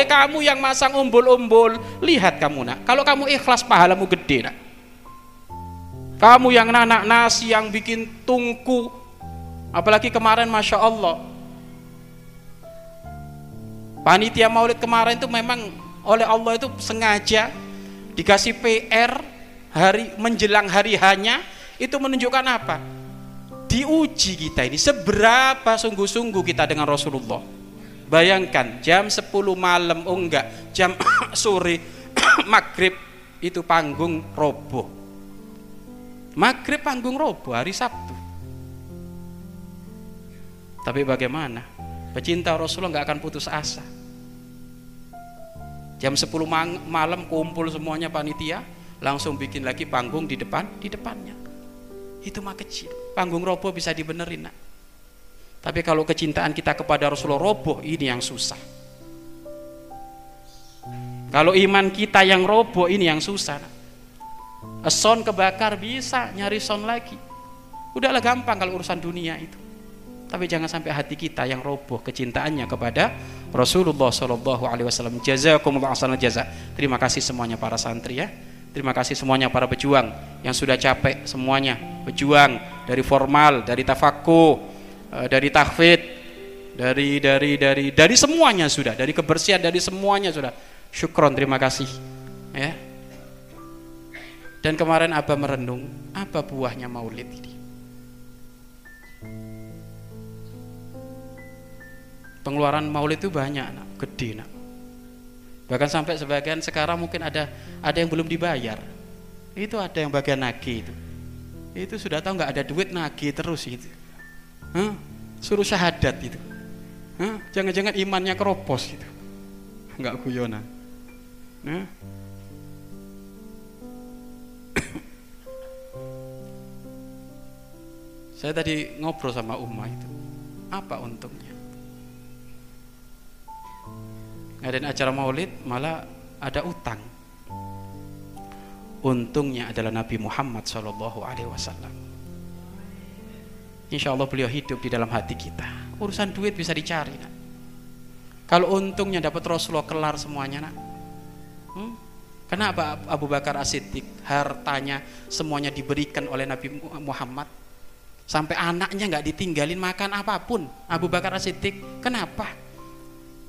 Eh kamu yang masang umbul-umbul, lihat kamu nak. Kalau kamu ikhlas pahalamu gede nak. Kamu yang nanak nasi yang bikin tungku, apalagi kemarin masya Allah. Panitia Maulid kemarin itu memang oleh Allah itu sengaja dikasih PR hari menjelang hari hanya itu menunjukkan apa? Diuji kita ini seberapa sungguh-sungguh kita dengan Rasulullah. Bayangkan jam 10 malam oh enggak, jam sore maghrib itu panggung roboh. Maghrib panggung roboh hari Sabtu. Tapi bagaimana? Pecinta Rasulullah nggak akan putus asa. Jam 10 malam kumpul semuanya panitia, langsung bikin lagi panggung di depan, di depannya. Itu mah kecil. Panggung roboh bisa dibenerin, nak. Tapi kalau kecintaan kita kepada Rasulullah roboh, ini yang susah. Kalau iman kita yang roboh, ini yang susah. Son kebakar bisa nyari son lagi. Udahlah gampang kalau urusan dunia itu. Tapi jangan sampai hati kita yang roboh kecintaannya kepada Rasulullah Shallallahu Alaihi Wasallam. Jazakumullah jaza. Terima kasih semuanya para santri ya. Terima kasih semuanya para pejuang yang sudah capek semuanya berjuang dari formal, dari tafaku, eh, dari tahfid, dari dari dari dari semuanya sudah, dari kebersihan dari semuanya sudah. Syukron, terima kasih. Ya. Dan kemarin Abah merenung, apa buahnya maulid ini? pengeluaran maulid itu banyak nak, gede nak. Bahkan sampai sebagian sekarang mungkin ada ada yang belum dibayar. Itu ada yang bagian nagih itu. Itu sudah tahu nggak ada duit nagih terus itu. Huh? Suruh syahadat itu. Huh? Jangan-jangan imannya keropos gitu. Nggak guyonan. Huh? Saya tadi ngobrol sama Uma itu. Apa untungnya? ngadain acara maulid malah ada utang untungnya adalah Nabi Muhammad Shallallahu Alaihi Wasallam Insya Allah beliau hidup di dalam hati kita. Urusan duit bisa dicari nak. kalau untungnya dapat Rasulullah kelar semuanya nak. Hmm? kenapa Abu Bakar As-Siddiq hartanya semuanya diberikan oleh Nabi Muhammad? Sampai anaknya nggak ditinggalin makan apa pun. Abu Bakar As-Siddiq kenapa?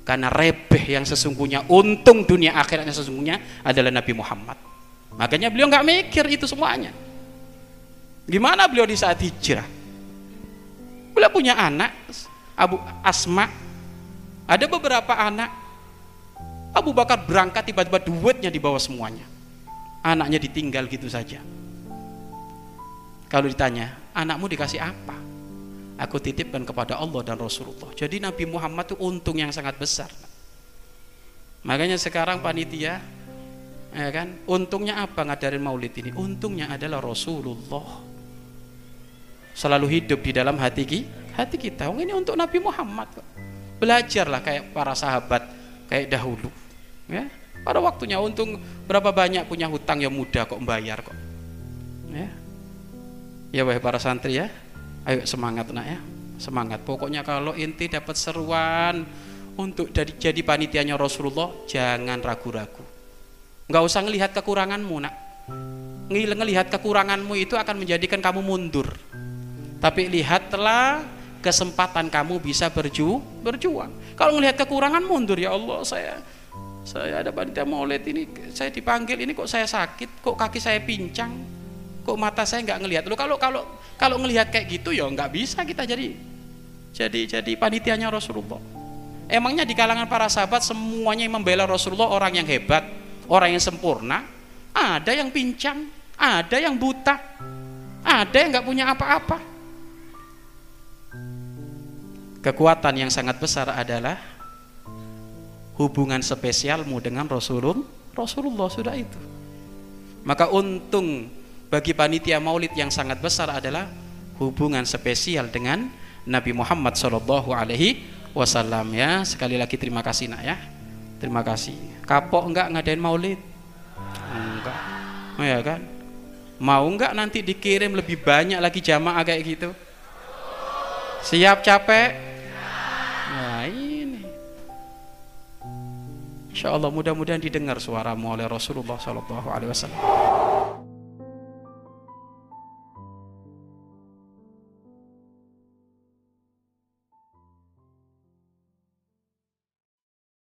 Karena rebeh yang sesungguhnya untung dunia akhiratnya sesungguhnya adalah Nabi Muhammad. Makanya beliau nggak mikir itu semuanya. Gimana beliau di saat hijrah beliau punya anak Abu Asma ada beberapa anak Abu Bakar berangkat tiba-tiba duitnya dibawa semuanya anaknya ditinggal gitu saja kalau ditanya anakmu dikasih apa aku titipkan kepada Allah dan Rasulullah. Jadi Nabi Muhammad itu untung yang sangat besar. Makanya sekarang panitia ya kan, untungnya apa ngadarin Maulid ini? Untungnya adalah Rasulullah. Selalu hidup di dalam hati kita, hati kita. Oh, ini untuk Nabi Muhammad. Belajarlah kayak para sahabat kayak dahulu, ya. Pada waktunya untung berapa banyak punya hutang yang mudah kok membayar kok. Ya. Ya wahai para santri ya, Ayo semangat nak ya, semangat. Pokoknya kalau inti dapat seruan untuk jadi jadi panitianya Rasulullah, jangan ragu-ragu. Nggak usah ngelihat kekuranganmu nak. Ngelihat kekuranganmu itu akan menjadikan kamu mundur. Tapi lihatlah kesempatan kamu bisa berju berjuang. Kalau ngelihat kekurangan mundur ya Allah saya saya ada panitia maulid ini saya dipanggil ini kok saya sakit kok kaki saya pincang kok mata saya nggak ngelihat lo kalau kalau kalau ngelihat kayak gitu ya nggak bisa kita jadi jadi jadi panitianya Rasulullah. Emangnya di kalangan para sahabat semuanya yang membela Rasulullah orang yang hebat, orang yang sempurna? Ada yang pincang, ada yang buta, ada yang nggak punya apa-apa. Kekuatan yang sangat besar adalah hubungan spesialmu dengan Rasulullah. Rasulullah sudah itu. Maka untung bagi panitia maulid yang sangat besar adalah hubungan spesial dengan Nabi Muhammad Shallallahu Alaihi Wasallam ya. Sekali lagi terima kasih nak ya. Terima kasih. Kapok enggak ngadain maulid? Enggak. Oh ya kan? Mau enggak nanti dikirim lebih banyak lagi jamaah kayak gitu? Siap capek Insya Allah mudah-mudahan didengar suaramu oleh Rasulullah Sallallahu Alaihi Wasallam.